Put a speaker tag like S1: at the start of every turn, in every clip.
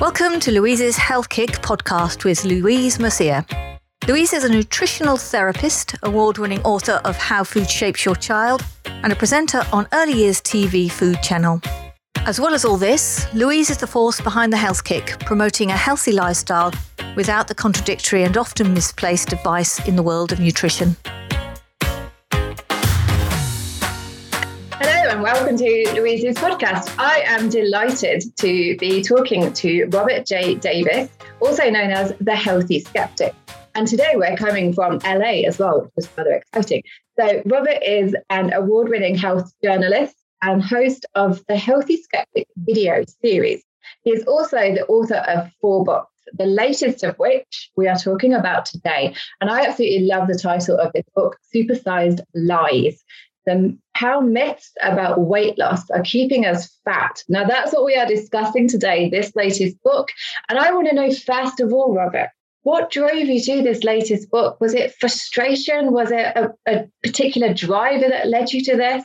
S1: Welcome to Louise's Health Kick podcast with Louise Mercier. Louise is a nutritional therapist, award winning author of How Food Shapes Your Child, and a presenter on Early Years TV Food Channel. As well as all this, Louise is the force behind the Health Kick, promoting a healthy lifestyle without the contradictory and often misplaced advice in the world of nutrition.
S2: And welcome to Louise's podcast. I am delighted to be talking to Robert J. Davis, also known as the Healthy Skeptic. And today we're coming from LA as well, which is rather exciting. So, Robert is an award winning health journalist and host of the Healthy Skeptic video series. He is also the author of four books, the latest of which we are talking about today. And I absolutely love the title of this book, Supersized Lies the how myths about weight loss are keeping us fat. Now, that's what we are discussing today, this latest book. And I want to know, first of all, Robert, what drove you to this latest book? Was it frustration? Was it a, a particular driver that led you to this?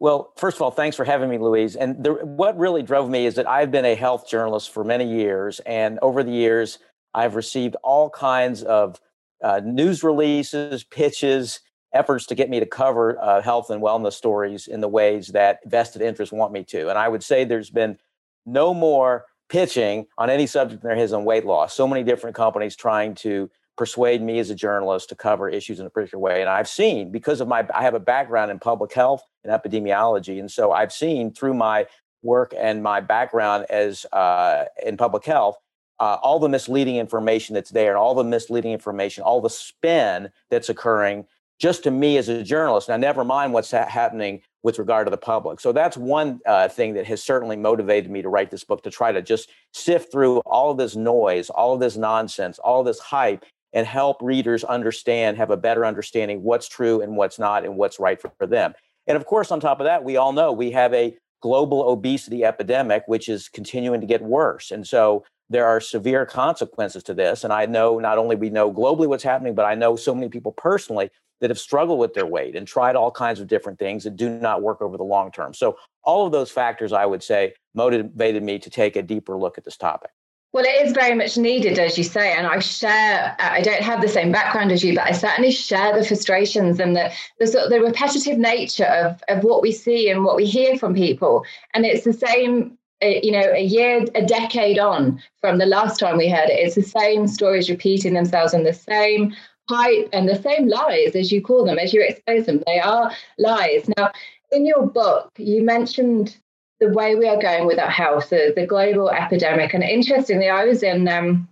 S3: Well, first of all, thanks for having me, Louise. And the, what really drove me is that I've been a health journalist for many years. And over the years, I've received all kinds of uh, news releases, pitches, efforts to get me to cover uh, health and wellness stories in the ways that vested interests want me to. And I would say there's been no more pitching on any subject than there has on weight loss. So many different companies trying to persuade me as a journalist to cover issues in a particular way. And I've seen because of my I have a background in public health and epidemiology, and so I've seen through my work and my background as uh, in public health. Uh, all the misleading information that's there and all the misleading information, all the spin that's occurring just to me as a journalist. Now, never mind what's ha- happening with regard to the public. So that's one uh, thing that has certainly motivated me to write this book to try to just sift through all of this noise, all of this nonsense, all this hype, and help readers understand, have a better understanding what's true and what's not, and what's right for, for them. And of course, on top of that, we all know we have a global obesity epidemic, which is continuing to get worse. And so there are severe consequences to this. And I know not only we know globally what's happening, but I know so many people personally that have struggled with their weight and tried all kinds of different things that do not work over the long term. So, all of those factors, I would say, motivated me to take a deeper look at this topic.
S2: Well, it is very much needed, as you say, and I share. I don't have the same background as you, but I certainly share the frustrations and the the sort of the repetitive nature of of what we see and what we hear from people. And it's the same, uh, you know, a year, a decade on from the last time we heard it. It's the same stories repeating themselves and the same hype and the same lies as you call them, as you expose them. They are lies. Now, in your book, you mentioned the way we are going with our health, the, the global epidemic. And interestingly, I was in um,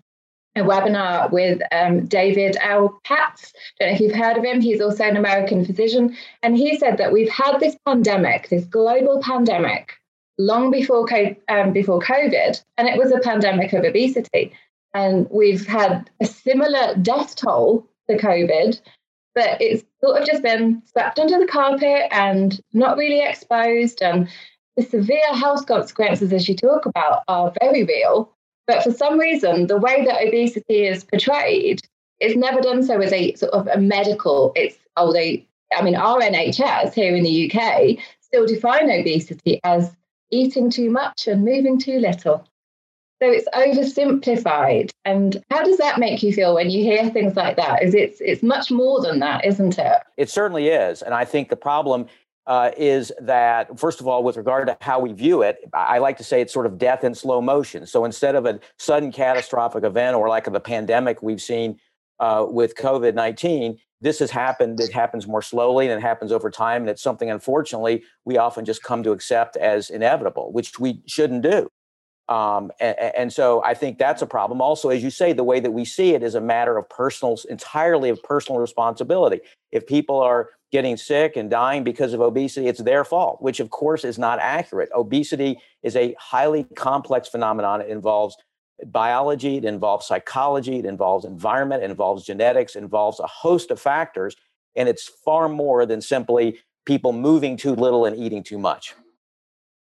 S2: a webinar with um, David L. Katz. Don't know if you've heard of him. He's also an American physician. And he said that we've had this pandemic, this global pandemic, long before, um, before COVID, and it was a pandemic of obesity. And we've had a similar death toll the COVID, but it's sort of just been swept under the carpet and not really exposed. And the severe health consequences, as you talk about, are very real. But for some reason, the way that obesity is portrayed is never done so as a sort of a medical. It's oh they. I mean, our NHS here in the UK still define obesity as eating too much and moving too little. So it's oversimplified. And how does that make you feel when you hear things like that? Is it's it's much more than that, isn't it?
S3: It certainly is. And I think the problem uh, is that, first of all, with regard to how we view it, I like to say it's sort of death in slow motion. So instead of a sudden catastrophic event or like the pandemic we've seen uh, with COVID 19, this has happened. It happens more slowly and it happens over time. And it's something, unfortunately, we often just come to accept as inevitable, which we shouldn't do. Um, and, and, so I think that's a problem. Also, as you say, the way that we see it is a matter of personal, entirely of personal responsibility. If people are getting sick and dying because of obesity, it's their fault, which of course is not accurate. Obesity is a highly complex phenomenon. It involves biology, it involves psychology, it involves environment, it involves genetics, it involves a host of factors. And it's far more than simply people moving too little and eating too much.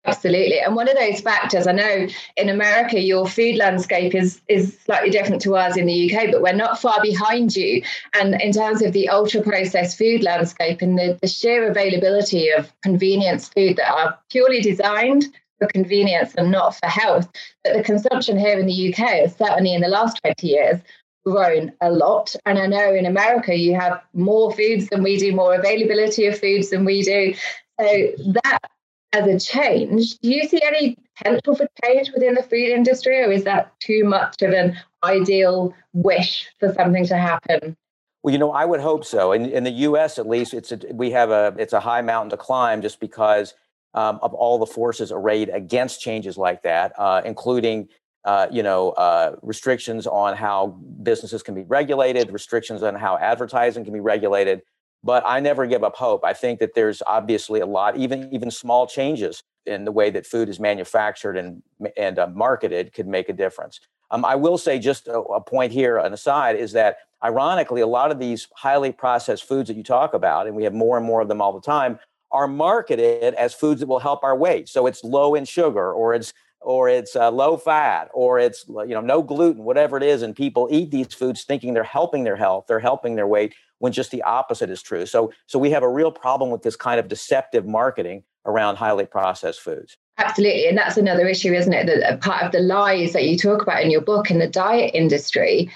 S2: Absolutely. And one of those factors, I know in America, your food landscape is, is slightly different to ours in the UK, but we're not far behind you. And in terms of the ultra processed food landscape and the, the sheer availability of convenience food that are purely designed for convenience and not for health. But the consumption here in the UK has certainly in the last 20 years grown a lot. And I know in America you have more foods than we do, more availability of foods than we do. So that as a change, do you see any potential for change within the food industry, or is that too much of an ideal wish for something to happen?
S3: Well, you know, I would hope so. In, in the U.S., at least, it's a, we have a it's a high mountain to climb just because um, of all the forces arrayed against changes like that, uh, including uh, you know uh, restrictions on how businesses can be regulated, restrictions on how advertising can be regulated. But I never give up hope. I think that there's obviously a lot, even even small changes in the way that food is manufactured and and uh, marketed could make a difference. Um, I will say just a, a point here, an aside, is that ironically, a lot of these highly processed foods that you talk about, and we have more and more of them all the time, are marketed as foods that will help our weight. So it's low in sugar, or it's or it's uh, low fat, or it's you know no gluten, whatever it is, and people eat these foods thinking they're helping their health, they're helping their weight, when just the opposite is true. So so we have a real problem with this kind of deceptive marketing around highly processed foods.
S2: Absolutely. And that's another issue, isn't it? That part of the lies that you talk about in your book in the diet industry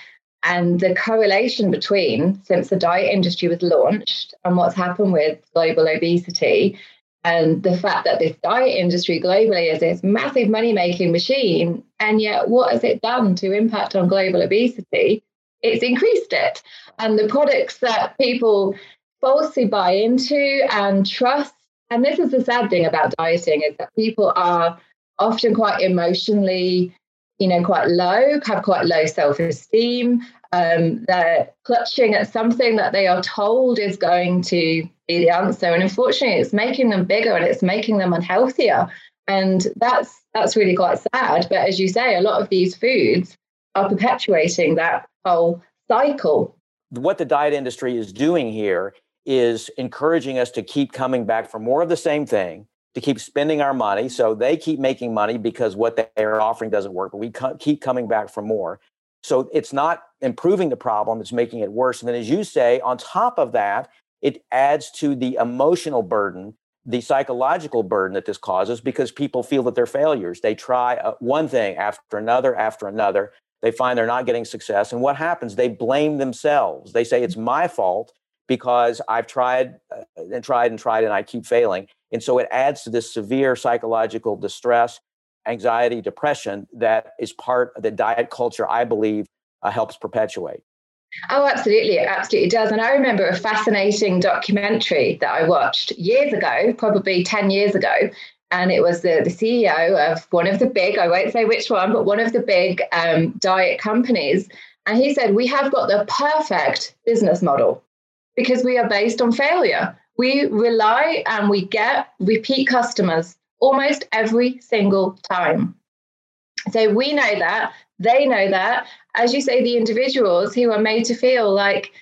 S2: and the correlation between since the diet industry was launched and what's happened with global obesity and the fact that this diet industry globally is this massive money making machine and yet what has it done to impact on global obesity it's increased it. And the products that people falsely buy into and trust and this is the sad thing about dieting is that people are often quite emotionally you know quite low have quite low self-esteem um, they're clutching at something that they are told is going to be the answer. And unfortunately it's making them bigger and it's making them unhealthier. And that's that's really quite sad. But as you say a lot of these foods are perpetuating that whole cycle
S3: what the diet industry is doing here is encouraging us to keep coming back for more of the same thing to keep spending our money. So they keep making money because what they are offering doesn't work, but we keep coming back for more. So it's not improving the problem, it's making it worse. And then, as you say, on top of that, it adds to the emotional burden, the psychological burden that this causes because people feel that they're failures. They try uh, one thing after another after another. They find they're not getting success. And what happens? They blame themselves. They say, it's my fault because I've tried uh, and tried and tried and I keep failing. And so it adds to this severe psychological distress, anxiety, depression that is part of the diet culture, I believe, uh, helps perpetuate.
S2: Oh, absolutely. It absolutely does. And I remember a fascinating documentary that I watched years ago, probably 10 years ago. And it was the, the CEO of one of the big, I won't say which one, but one of the big um, diet companies. And he said, We have got the perfect business model because we are based on failure. We rely and we get repeat customers almost every single time. So we know that, they know that. As you say, the individuals who are made to feel like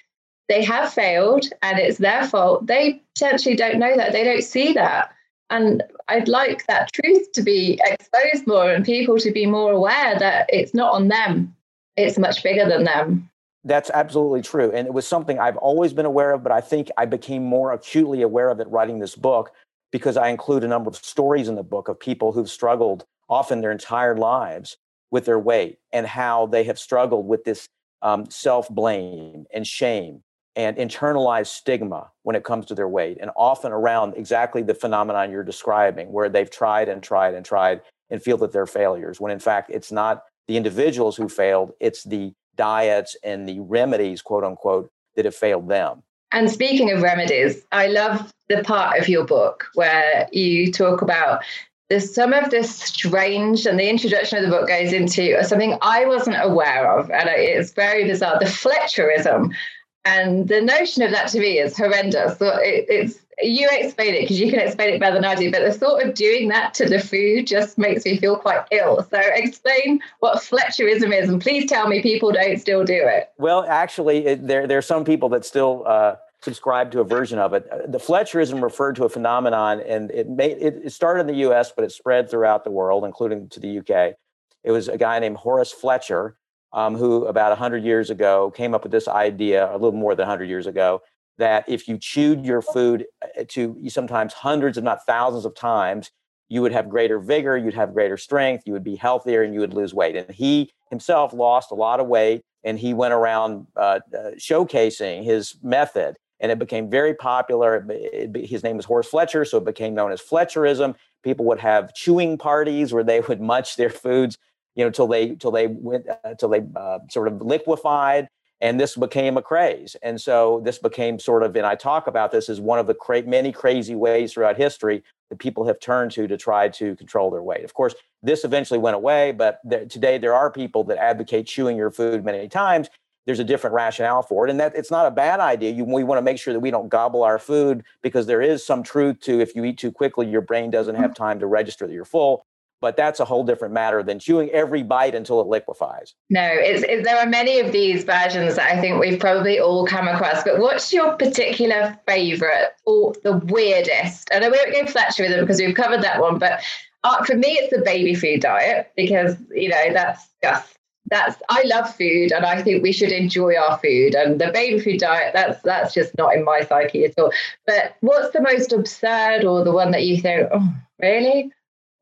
S2: they have failed and it's their fault, they potentially don't know that, they don't see that. And I'd like that truth to be exposed more and people to be more aware that it's not on them, it's much bigger than them.
S3: That's absolutely true. And it was something I've always been aware of, but I think I became more acutely aware of it writing this book because I include a number of stories in the book of people who've struggled often their entire lives with their weight and how they have struggled with this um, self blame and shame and internalized stigma when it comes to their weight, and often around exactly the phenomenon you're describing, where they've tried and tried and tried and feel that they're failures, when in fact it's not the individuals who failed, it's the diets and the remedies, quote unquote, that have failed them.
S2: And speaking of remedies, I love the part of your book where you talk about there's some of this strange, and the introduction of the book goes into something I wasn't aware of, and it's very bizarre the Fletcherism. And the notion of that to me is horrendous. So it, it's you explain it because you can explain it better than I do. But the thought of doing that to the food just makes me feel quite ill. So explain what Fletcherism is, and please tell me people don't still do it.
S3: Well, actually, it, there there are some people that still uh, subscribe to a version of it. Uh, the Fletcherism referred to a phenomenon, and it made it, it started in the U.S., but it spread throughout the world, including to the U.K. It was a guy named Horace Fletcher. Um, who about 100 years ago came up with this idea, a little more than 100 years ago, that if you chewed your food uh, to sometimes hundreds, if not thousands of times, you would have greater vigor, you'd have greater strength, you would be healthier, and you would lose weight. And he himself lost a lot of weight, and he went around uh, uh, showcasing his method, and it became very popular. It, it, his name was Horace Fletcher, so it became known as Fletcherism. People would have chewing parties where they would munch their foods, you know, till they till they went uh, till they uh, sort of liquefied and this became a craze. And so this became sort of and i talk about this as one of the cra- many crazy ways throughout history that people have turned to to try to control their weight. Of course this eventually went away but there, today there are people that advocate chewing your food many times. There's a different rationale for it and that it's not a bad idea. You, we want to make sure that we don't gobble our food because there is some truth to if you eat too quickly your brain doesn't have time to register that you're full but that's a whole different matter than chewing every bite until it liquefies.
S2: No, it's, it, there are many of these versions that I think we've probably all come across. But what's your particular favorite or the weirdest? And I won't go Fletcher with it because we've covered that one. But uh, for me, it's the baby food diet because you know that's just that's I love food and I think we should enjoy our food and the baby food diet that's that's just not in my psyche at all. But what's the most absurd or the one that you think, oh, really?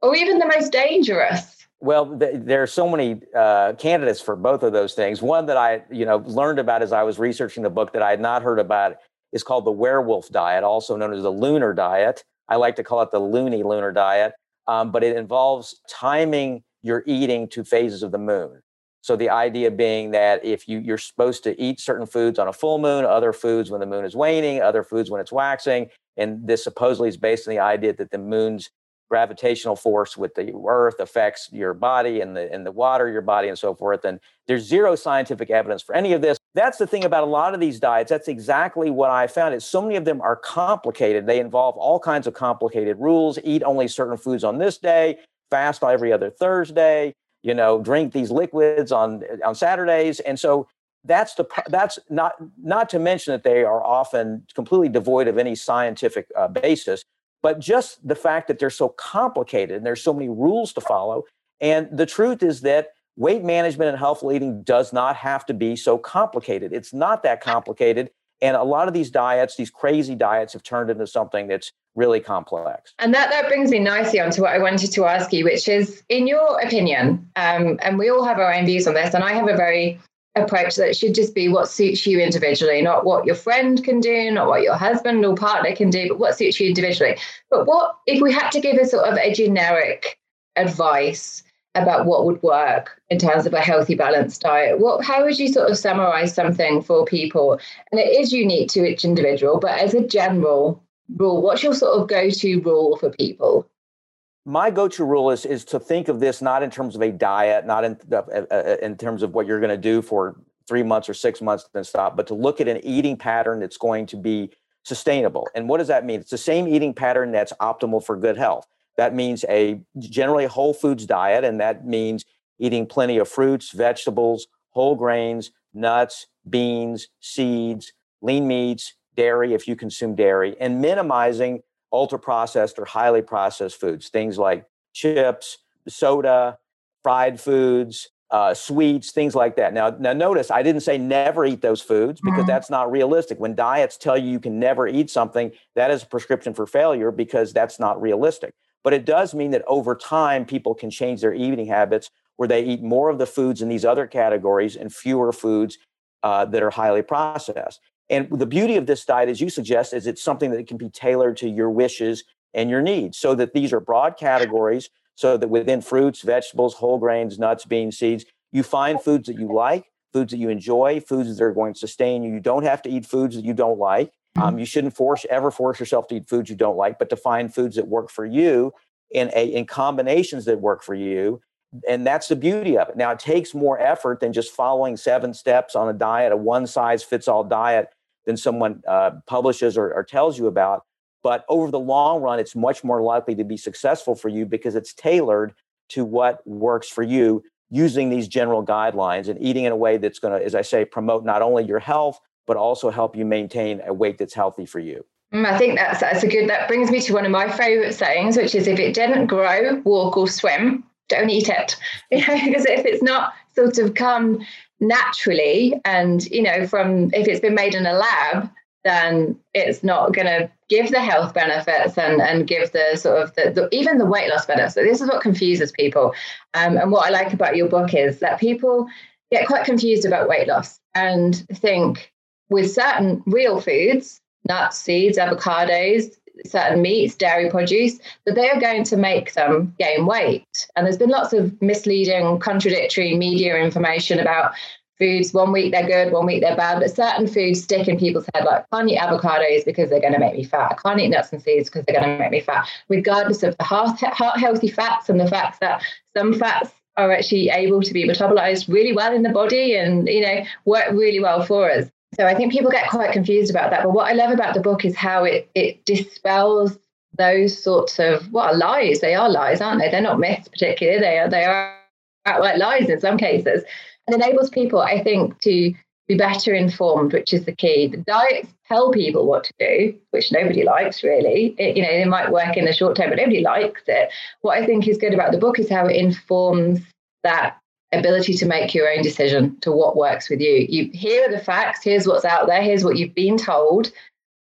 S2: Or even the most dangerous?
S3: Well, th- there are so many uh, candidates for both of those things. One that I, you know, learned about as I was researching the book that I had not heard about is called the werewolf diet, also known as the lunar diet. I like to call it the loony lunar diet, um, but it involves timing your eating to phases of the moon. So the idea being that if you you're supposed to eat certain foods on a full moon, other foods when the moon is waning, other foods when it's waxing, and this supposedly is based on the idea that the moon's gravitational force with the earth affects your body and the and the water your body and so forth and there's zero scientific evidence for any of this. That's the thing about a lot of these diets. That's exactly what i found is so many of them are complicated. They involve all kinds of complicated rules. Eat only certain foods on this day fast every other thursday you know drink these liquids on on saturdays and so that's the that's not not to mention that they are often completely devoid of any scientific uh, basis but just the fact that they're so complicated and there's so many rules to follow. And the truth is that weight management and healthful eating does not have to be so complicated. It's not that complicated. And a lot of these diets, these crazy diets, have turned into something that's really complex.
S2: And that, that brings me nicely on to what I wanted to ask you, which is in your opinion, um, and we all have our own views on this, and I have a very approach that should just be what suits you individually, not what your friend can do, not what your husband or partner can do, but what suits you individually. But what if we had to give a sort of a generic advice about what would work in terms of a healthy balanced diet? What how would you sort of summarize something for people? And it is unique to each individual, but as a general rule, what's your sort of go-to rule for people?
S3: My go-to rule is is to think of this not in terms of a diet, not in uh, uh, uh in terms of what you're going to do for three months or six months then stop, but to look at an eating pattern that's going to be sustainable. And what does that mean? It's the same eating pattern that's optimal for good health. That means a generally whole foods diet, and that means eating plenty of fruits, vegetables, whole grains, nuts, beans, seeds, lean meats, dairy if you consume dairy, and minimizing ultra processed or highly processed foods, things like chips, soda, fried foods, uh, sweets, things like that. Now, now notice I didn't say never eat those foods because mm-hmm. that's not realistic. When diets tell you you can never eat something, that is a prescription for failure because that's not realistic. But it does mean that over time, people can change their eating habits where they eat more of the foods in these other categories and fewer foods uh, that are highly processed. And the beauty of this diet, as you suggest, is it's something that can be tailored to your wishes and your needs so that these are broad categories so that within fruits, vegetables, whole grains, nuts, beans, seeds, you find foods that you like, foods that you enjoy, foods that are going to sustain you. You don't have to eat foods that you don't like. Mm-hmm. Um, you shouldn't force ever force yourself to eat foods you don't like, but to find foods that work for you in a in combinations that work for you. And that's the beauty of it. Now it takes more effort than just following seven steps on a diet, a one size fits all diet than someone uh, publishes or, or tells you about. But over the long run, it's much more likely to be successful for you because it's tailored to what works for you using these general guidelines and eating in a way that's going to, as I say, promote not only your health, but also help you maintain a weight that's healthy for you.
S2: Mm, I think that's that's a good. That brings me to one of my favorite sayings, which is, "If it didn't grow, walk or swim, don't eat it." Because if it's not sort of come naturally and you know from if it's been made in a lab then it's not going to give the health benefits and, and give the sort of the, the, even the weight loss benefits. So this is what confuses people. Um, and what I like about your book is that people get quite confused about weight loss and think with certain real foods, nuts, seeds, avocados, certain meats, dairy produce, that they are going to make them gain weight. And there's been lots of misleading, contradictory media information about foods. One week they're good, one week they're bad, but certain foods stick in people's head. Like, can't eat avocados because they're going to make me fat. I can't eat nuts and seeds because they're going to make me fat, regardless of the heart, heart healthy fats and the fact that some fats are actually able to be metabolized really well in the body and you know work really well for us so I think people get quite confused about that. But what I love about the book is how it it dispels those sorts of what well lies. They are lies, aren't they? They're not myths particularly. They are they are outright lies in some cases, and enables people, I think, to be better informed, which is the key. The diets tell people what to do, which nobody likes really. It, you know, they might work in the short term, but nobody likes it. What I think is good about the book is how it informs that ability to make your own decision to what works with you. You here are the facts, here's what's out there, here's what you've been told,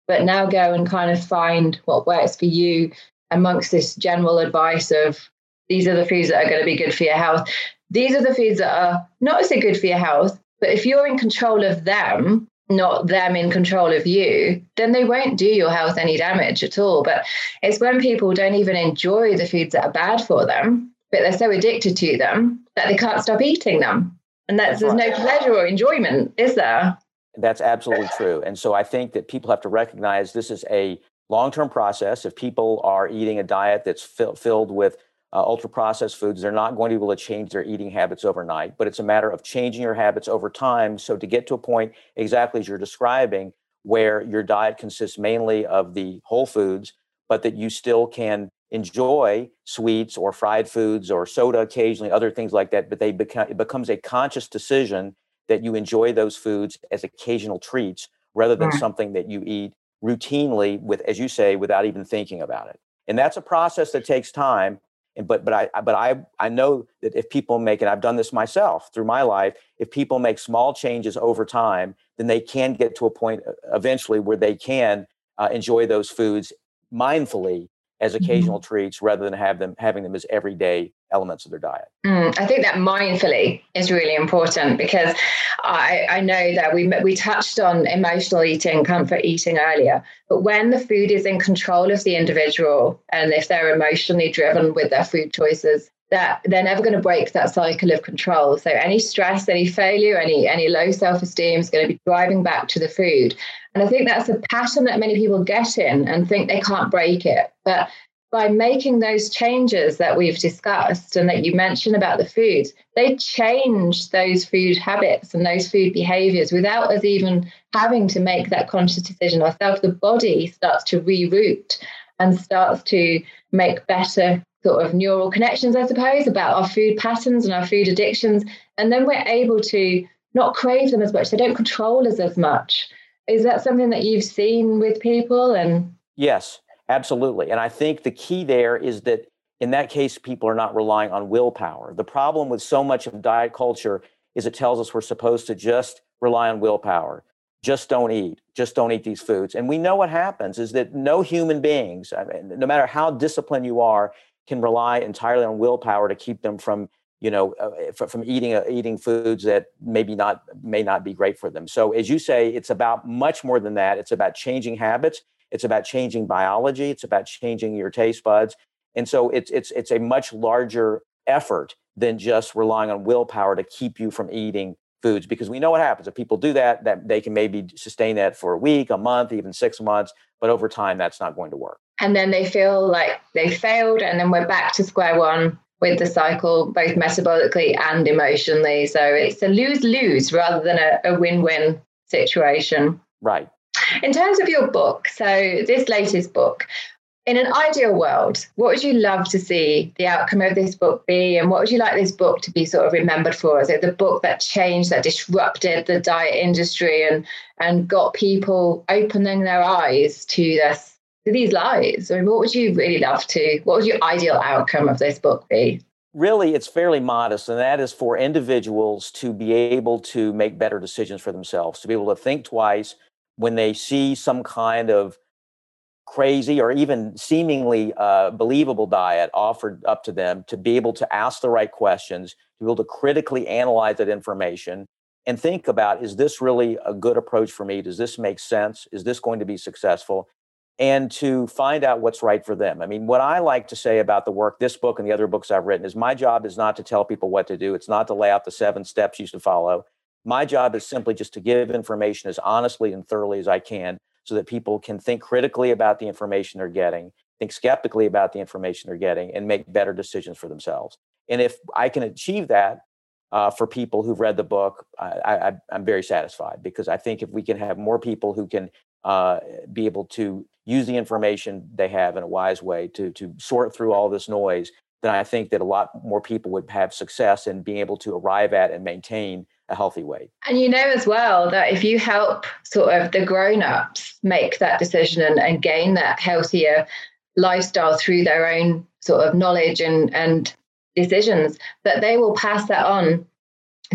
S2: but now go and kind of find what works for you amongst this general advice of these are the foods that are going to be good for your health. These are the foods that are not so good for your health, but if you're in control of them, not them in control of you, then they won't do your health any damage at all. But it's when people don't even enjoy the foods that are bad for them but they're so addicted to them that they can't stop eating them. And that's, that's there's right. no pleasure or enjoyment, is there?
S3: That's absolutely true. And so I think that people have to recognize this is a long term process. If people are eating a diet that's fill, filled with uh, ultra processed foods, they're not going to be able to change their eating habits overnight, but it's a matter of changing your habits over time. So to get to a point exactly as you're describing, where your diet consists mainly of the whole foods, but that you still can enjoy sweets or fried foods or soda occasionally, other things like that, but they become it becomes a conscious decision that you enjoy those foods as occasional treats rather than something that you eat routinely with, as you say, without even thinking about it. And that's a process that takes time. And but but I but I I know that if people make and I've done this myself through my life, if people make small changes over time, then they can get to a point uh, eventually where they can uh, enjoy those foods mindfully as mm-hmm. occasional mm-hmm. treats rather than have them having them as everyday elements of their diet.
S2: Mm, I think that mindfully is really important because I, I know that we we touched on emotional eating, comfort eating earlier, but when the food is in control of the individual and if they're emotionally driven with their food choices, that they're never going to break that cycle of control. So any stress, any failure, any any low self-esteem is going to be driving back to the food. And I think that's a pattern that many people get in and think they can't break it. But by making those changes that we've discussed and that you mentioned about the food, they change those food habits and those food behaviors without us even having to make that conscious decision ourselves. The body starts to reroute and starts to make better sort of neural connections, I suppose, about our food patterns and our food addictions. And then we're able to not crave them as much. They don't control us as much. Is that something that you've seen with people? And
S3: yes, absolutely. And I think the key there is that in that case, people are not relying on willpower. The problem with so much of diet culture is it tells us we're supposed to just rely on willpower. Just don't eat. Just don't eat these foods. And we know what happens is that no human beings, I mean, no matter how disciplined you are, can rely entirely on willpower to keep them from you know uh, from eating uh, eating foods that maybe not may not be great for them. So as you say it's about much more than that. It's about changing habits. It's about changing biology. It's about changing your taste buds. And so it's it's it's a much larger effort than just relying on willpower to keep you from eating foods. Because we know what happens. If people do that that they can maybe sustain that for a week a month even six months but over time that's not going to work
S2: and then they feel like they failed and then we're back to square one with the cycle both metabolically and emotionally so it's a lose-lose rather than a, a win-win situation
S3: right
S2: in terms of your book so this latest book in an ideal world, what would you love to see the outcome of this book be? And what would you like this book to be sort of remembered for? Is it the book that changed, that disrupted the diet industry and and got people opening their eyes to this to these lies? I mean, what would you really love to, what would your ideal outcome of this book be?
S3: Really, it's fairly modest, and that is for individuals to be able to make better decisions for themselves, to be able to think twice when they see some kind of crazy or even seemingly uh, believable diet offered up to them to be able to ask the right questions, to be able to critically analyze that information and think about is this really a good approach for me? Does this make sense? Is this going to be successful? And to find out what's right for them. I mean, what I like to say about the work, this book and the other books I've written, is my job is not to tell people what to do. It's not to lay out the seven steps you should follow. My job is simply just to give information as honestly and thoroughly as I can so that people can think critically about the information they're getting, think skeptically about the information they're getting, and make better decisions for themselves. And if I can achieve that uh, for people who've read the book, I, am very satisfied because I think if we can have more people who can uh, be able to use the information they have in a wise way to to sort through all this noise, then I think that a lot more people would have success in being able to arrive at and maintain a healthy weight.
S2: And you know as well that if you help sort of the grown-ups make that decision and, and gain that healthier lifestyle through their own sort of knowledge and and decisions, that they will pass that on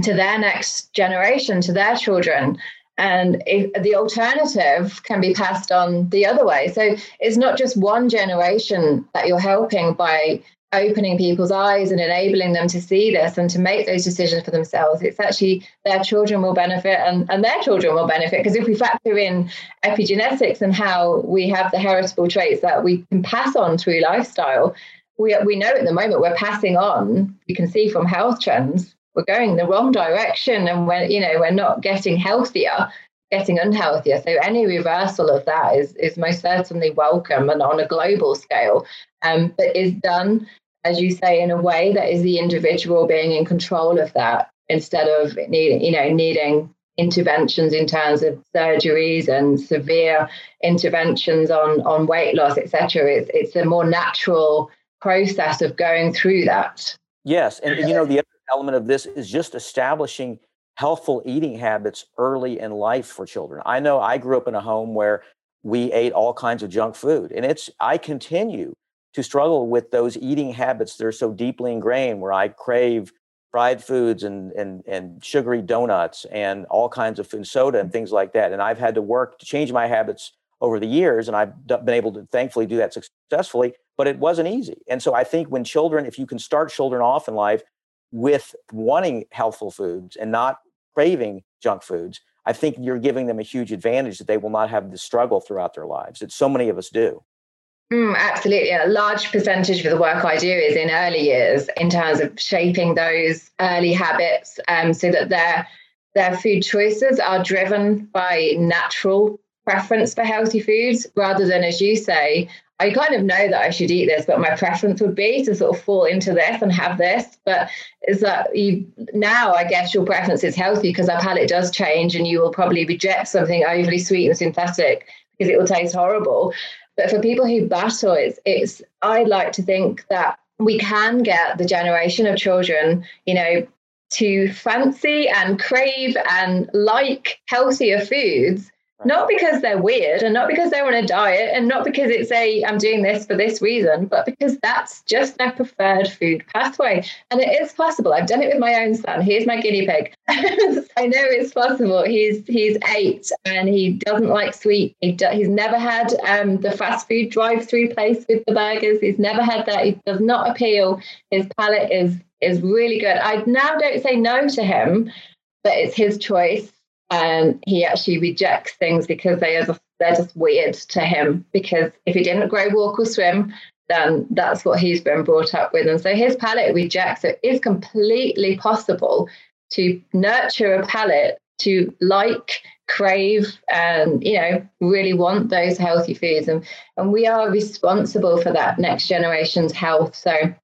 S2: to their next generation, to their children. And the alternative can be passed on the other way. So it's not just one generation that you're helping by opening people's eyes and enabling them to see this and to make those decisions for themselves. It's actually their children will benefit and, and their children will benefit. Because if we factor in epigenetics and how we have the heritable traits that we can pass on through lifestyle, we, we know at the moment we're passing on, you can see from health trends, we're going the wrong direction and we're, you know, we're not getting healthier, getting unhealthier. So any reversal of that is, is most certainly welcome and on a global scale, um, but is done, as you say, in a way that is the individual being in control of that instead of needing, you know, needing interventions in terms of surgeries and severe interventions on on weight loss, etc. It's it's a more natural process of going through that.
S3: Yes. And, and you know, the element of this is just establishing healthful eating habits early in life for children. I know I grew up in a home where we ate all kinds of junk food, and it's, I continue to struggle with those eating habits that are so deeply ingrained where I crave fried foods and and and sugary donuts and all kinds of food, soda and mm-hmm. things like that. And I've had to work to change my habits over the years, and I've been able to thankfully do that successfully but it wasn't easy. And so I think when children, if you can start children off in life with wanting healthful foods and not craving junk foods, I think you're giving them a huge advantage that they will not have the struggle throughout their lives that so many of us do.
S2: Mm, absolutely. A large percentage of the work I do is in early years in terms of shaping those early habits um, so that their, their food choices are driven by natural preference for healthy foods rather than, as you say, I kind of know that I should eat this, but my preference would be to sort of fall into this and have this. But is that you now? I guess your preference is healthy because our palate does change, and you will probably reject something overly sweet and synthetic because it will taste horrible. But for people who battle, it's it's. I like to think that we can get the generation of children, you know, to fancy and crave and like healthier foods not because they're weird and not because they're on a diet and not because it's a I'm doing this for this reason, but because that's just their preferred food pathway. And it is possible. I've done it with my own son. Here's my guinea pig. I know it's possible. He's he's eight and he doesn't like sweet. He do, he's never had um, the fast food drive-through place with the burgers. He's never had that. He does not appeal. His palate is is really good. I now don't say no to him, but it's his choice and he actually rejects things because they are just, they're just weird to him. Because if he didn't grow walk or swim then that's what he's been brought up with. And so his palate rejects it. it is completely possible to nurture a palate to like crave and you know really want those healthy foods. And and we are responsible for that next generation's health. So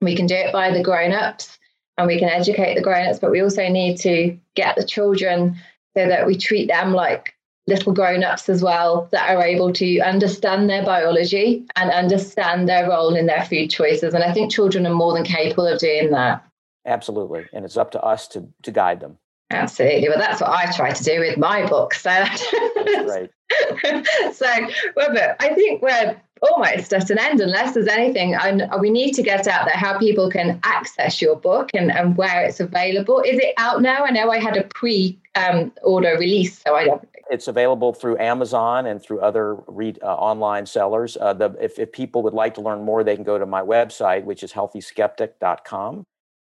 S2: we can do it by the grown-ups and we can educate the grown-ups but we also need to get the children so that we treat them like little grown-ups as well that are able to understand their biology and understand their role in their food choices. And i think children are more than capable of doing that.
S3: Absolutely. And it's up to us to to guide them.
S2: Absolutely. Well that's what i try to do with my book so. That's
S3: right
S2: so robert i think we're almost at an end unless there's anything and we need to get out there how people can access your book and, and where it's available is it out now i know i had a pre um, order release. So I don't.
S3: It's available through Amazon and through other uh, online sellers. Uh, the, if, if people would like to learn more, they can go to my website, which is healthyskeptic.com.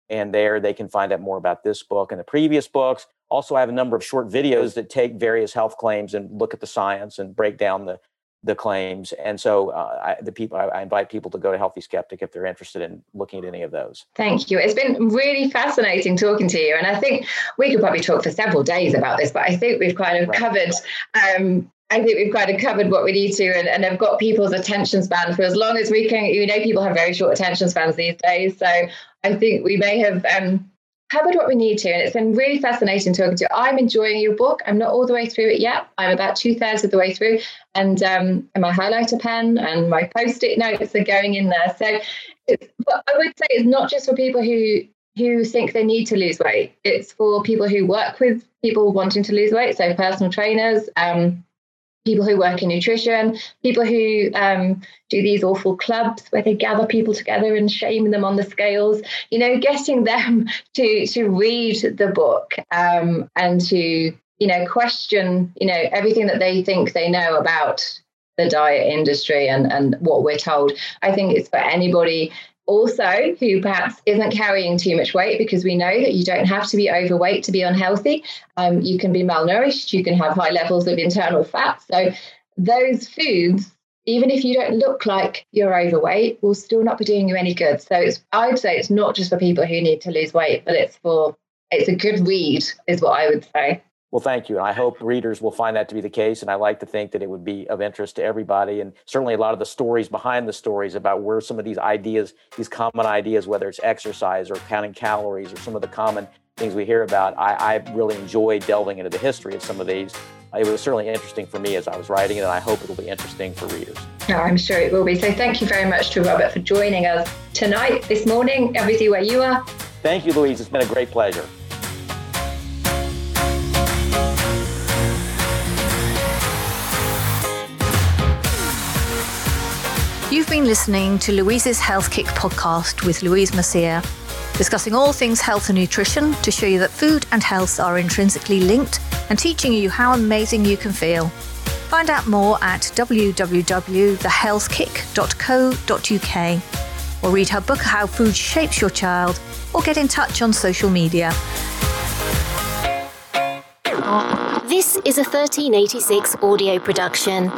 S3: And there they can find out more about this book and the previous books. Also, I have a number of short videos that take various health claims and look at the science and break down the the claims. And so, uh, I, the people I, I, invite people to go to Healthy Skeptic if they're interested in looking at any of those.
S2: Thank you. It's been really fascinating talking to you, and I think we could probably talk for several days about this. But I think we've kind of right. covered. Um, I think we've kind of covered what we need to, and, and have got people's attention span for as long as we can. You know, people have very short attention spans these days, so I think we may have. Um, covered what we need to, and it's been really fascinating talking to you. I'm enjoying your book. I'm not all the way through it yet. I'm about two thirds of the way through, and um, and my highlighter pen and my post-it notes are going in there. So, but I would say it's not just for people who who think they need to lose weight. It's for people who work with people wanting to lose weight, so personal trainers, um, people who work in nutrition, people who um, do these awful clubs where they gather people together and shame them on the scales. You know, getting them to to read the book um, and to you know question you know everything that they think they know about the diet industry and and what we're told. I think it's for anybody also who perhaps isn't carrying too much weight because we know that you don't have to be overweight to be unhealthy. Um, you can be malnourished, you can have high levels of internal fat. So, those foods, even if you don't look like you're overweight, will still not be doing you any good. So, it's, I'd say it's not just for people who need to lose weight, but it's for it's a good read, is what I would say.
S3: Well, thank you. And I hope readers will find that to be the case. And I like to think that it would be of interest to everybody. And certainly a lot of the stories behind the stories about where some of these ideas, these common ideas, whether it's exercise or counting calories or some of the common things we hear about, I, I really enjoy delving into the history of some of these. It was certainly interesting for me as I was writing it, and I hope it will be interesting for readers.
S2: No, I'm sure it will be. So thank you very much to Robert for joining us tonight, this morning, everything where you are.
S3: Thank you, Louise. It's been a great pleasure.
S1: Been listening to Louise's Health Kick podcast with Louise Mercier, discussing all things health and nutrition to show you that food and health are intrinsically linked and teaching you how amazing you can feel. Find out more at www.thehealthkick.co.uk or read her book How Food Shapes Your Child or get in touch on social media.
S4: This is a 1386 audio production.